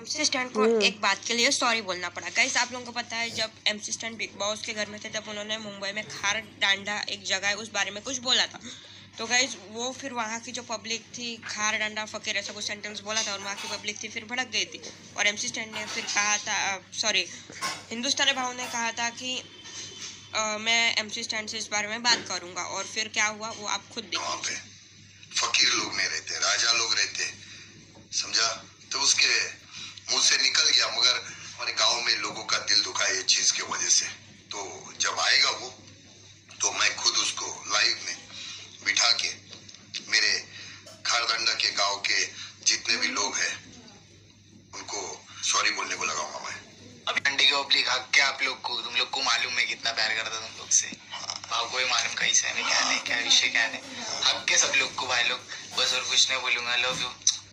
MC stand को एक बात के लिए सॉरी बोलना पड़ा। गाइस आप लोगों को पता है जब एमसी स्टैंड बिग बॉस के घर में थे तब उन्होंने मुंबई में खार डांडा एक जगह है उस बारे में कुछ बोला था। तो गाइज़ वो फिर वहाँ की जो पब्लिक थी खार डंडा फकीर ऐसा कुछ सेंटेंस बोला था और वहाँ की पब्लिक थी फिर भड़क गई थी। और एमसी स्टैंड ने फिर कहा था सॉरी हिंदुस्तानी भाव ने कहा था कि आ, मैं एमसी स्टैंड से इस बारे में बात करूँगा और फिर क्या हुआ वो आप खुद वहाँ देखिए। फकीर लोग नहीं रहते राजा लोग रहते समझा? तो उसके मुँह से निकल गया मगर हमारे गाँव में लोगों का दिल दुखा ये चीज़ की वजह से। तो जब आएगा वो तो मैं खुद उसको लाइव में बिठा के मेरे खारदंडा के गाँव के जितने भी लोग हैं उनको सॉरी बोलने को लगाऊँगा मैं। अभी अंडे के पब्लिक हक के आप लोग को तुम लोग को मालूम है कितना प्यार करता तुम लोग से? भाव को भी मालूम कैसे है क्या नहीं क्या विषय क्या नहीं हक के सब लोग को भाई लोग बस और कुछ नहीं बोलूँगा लव यू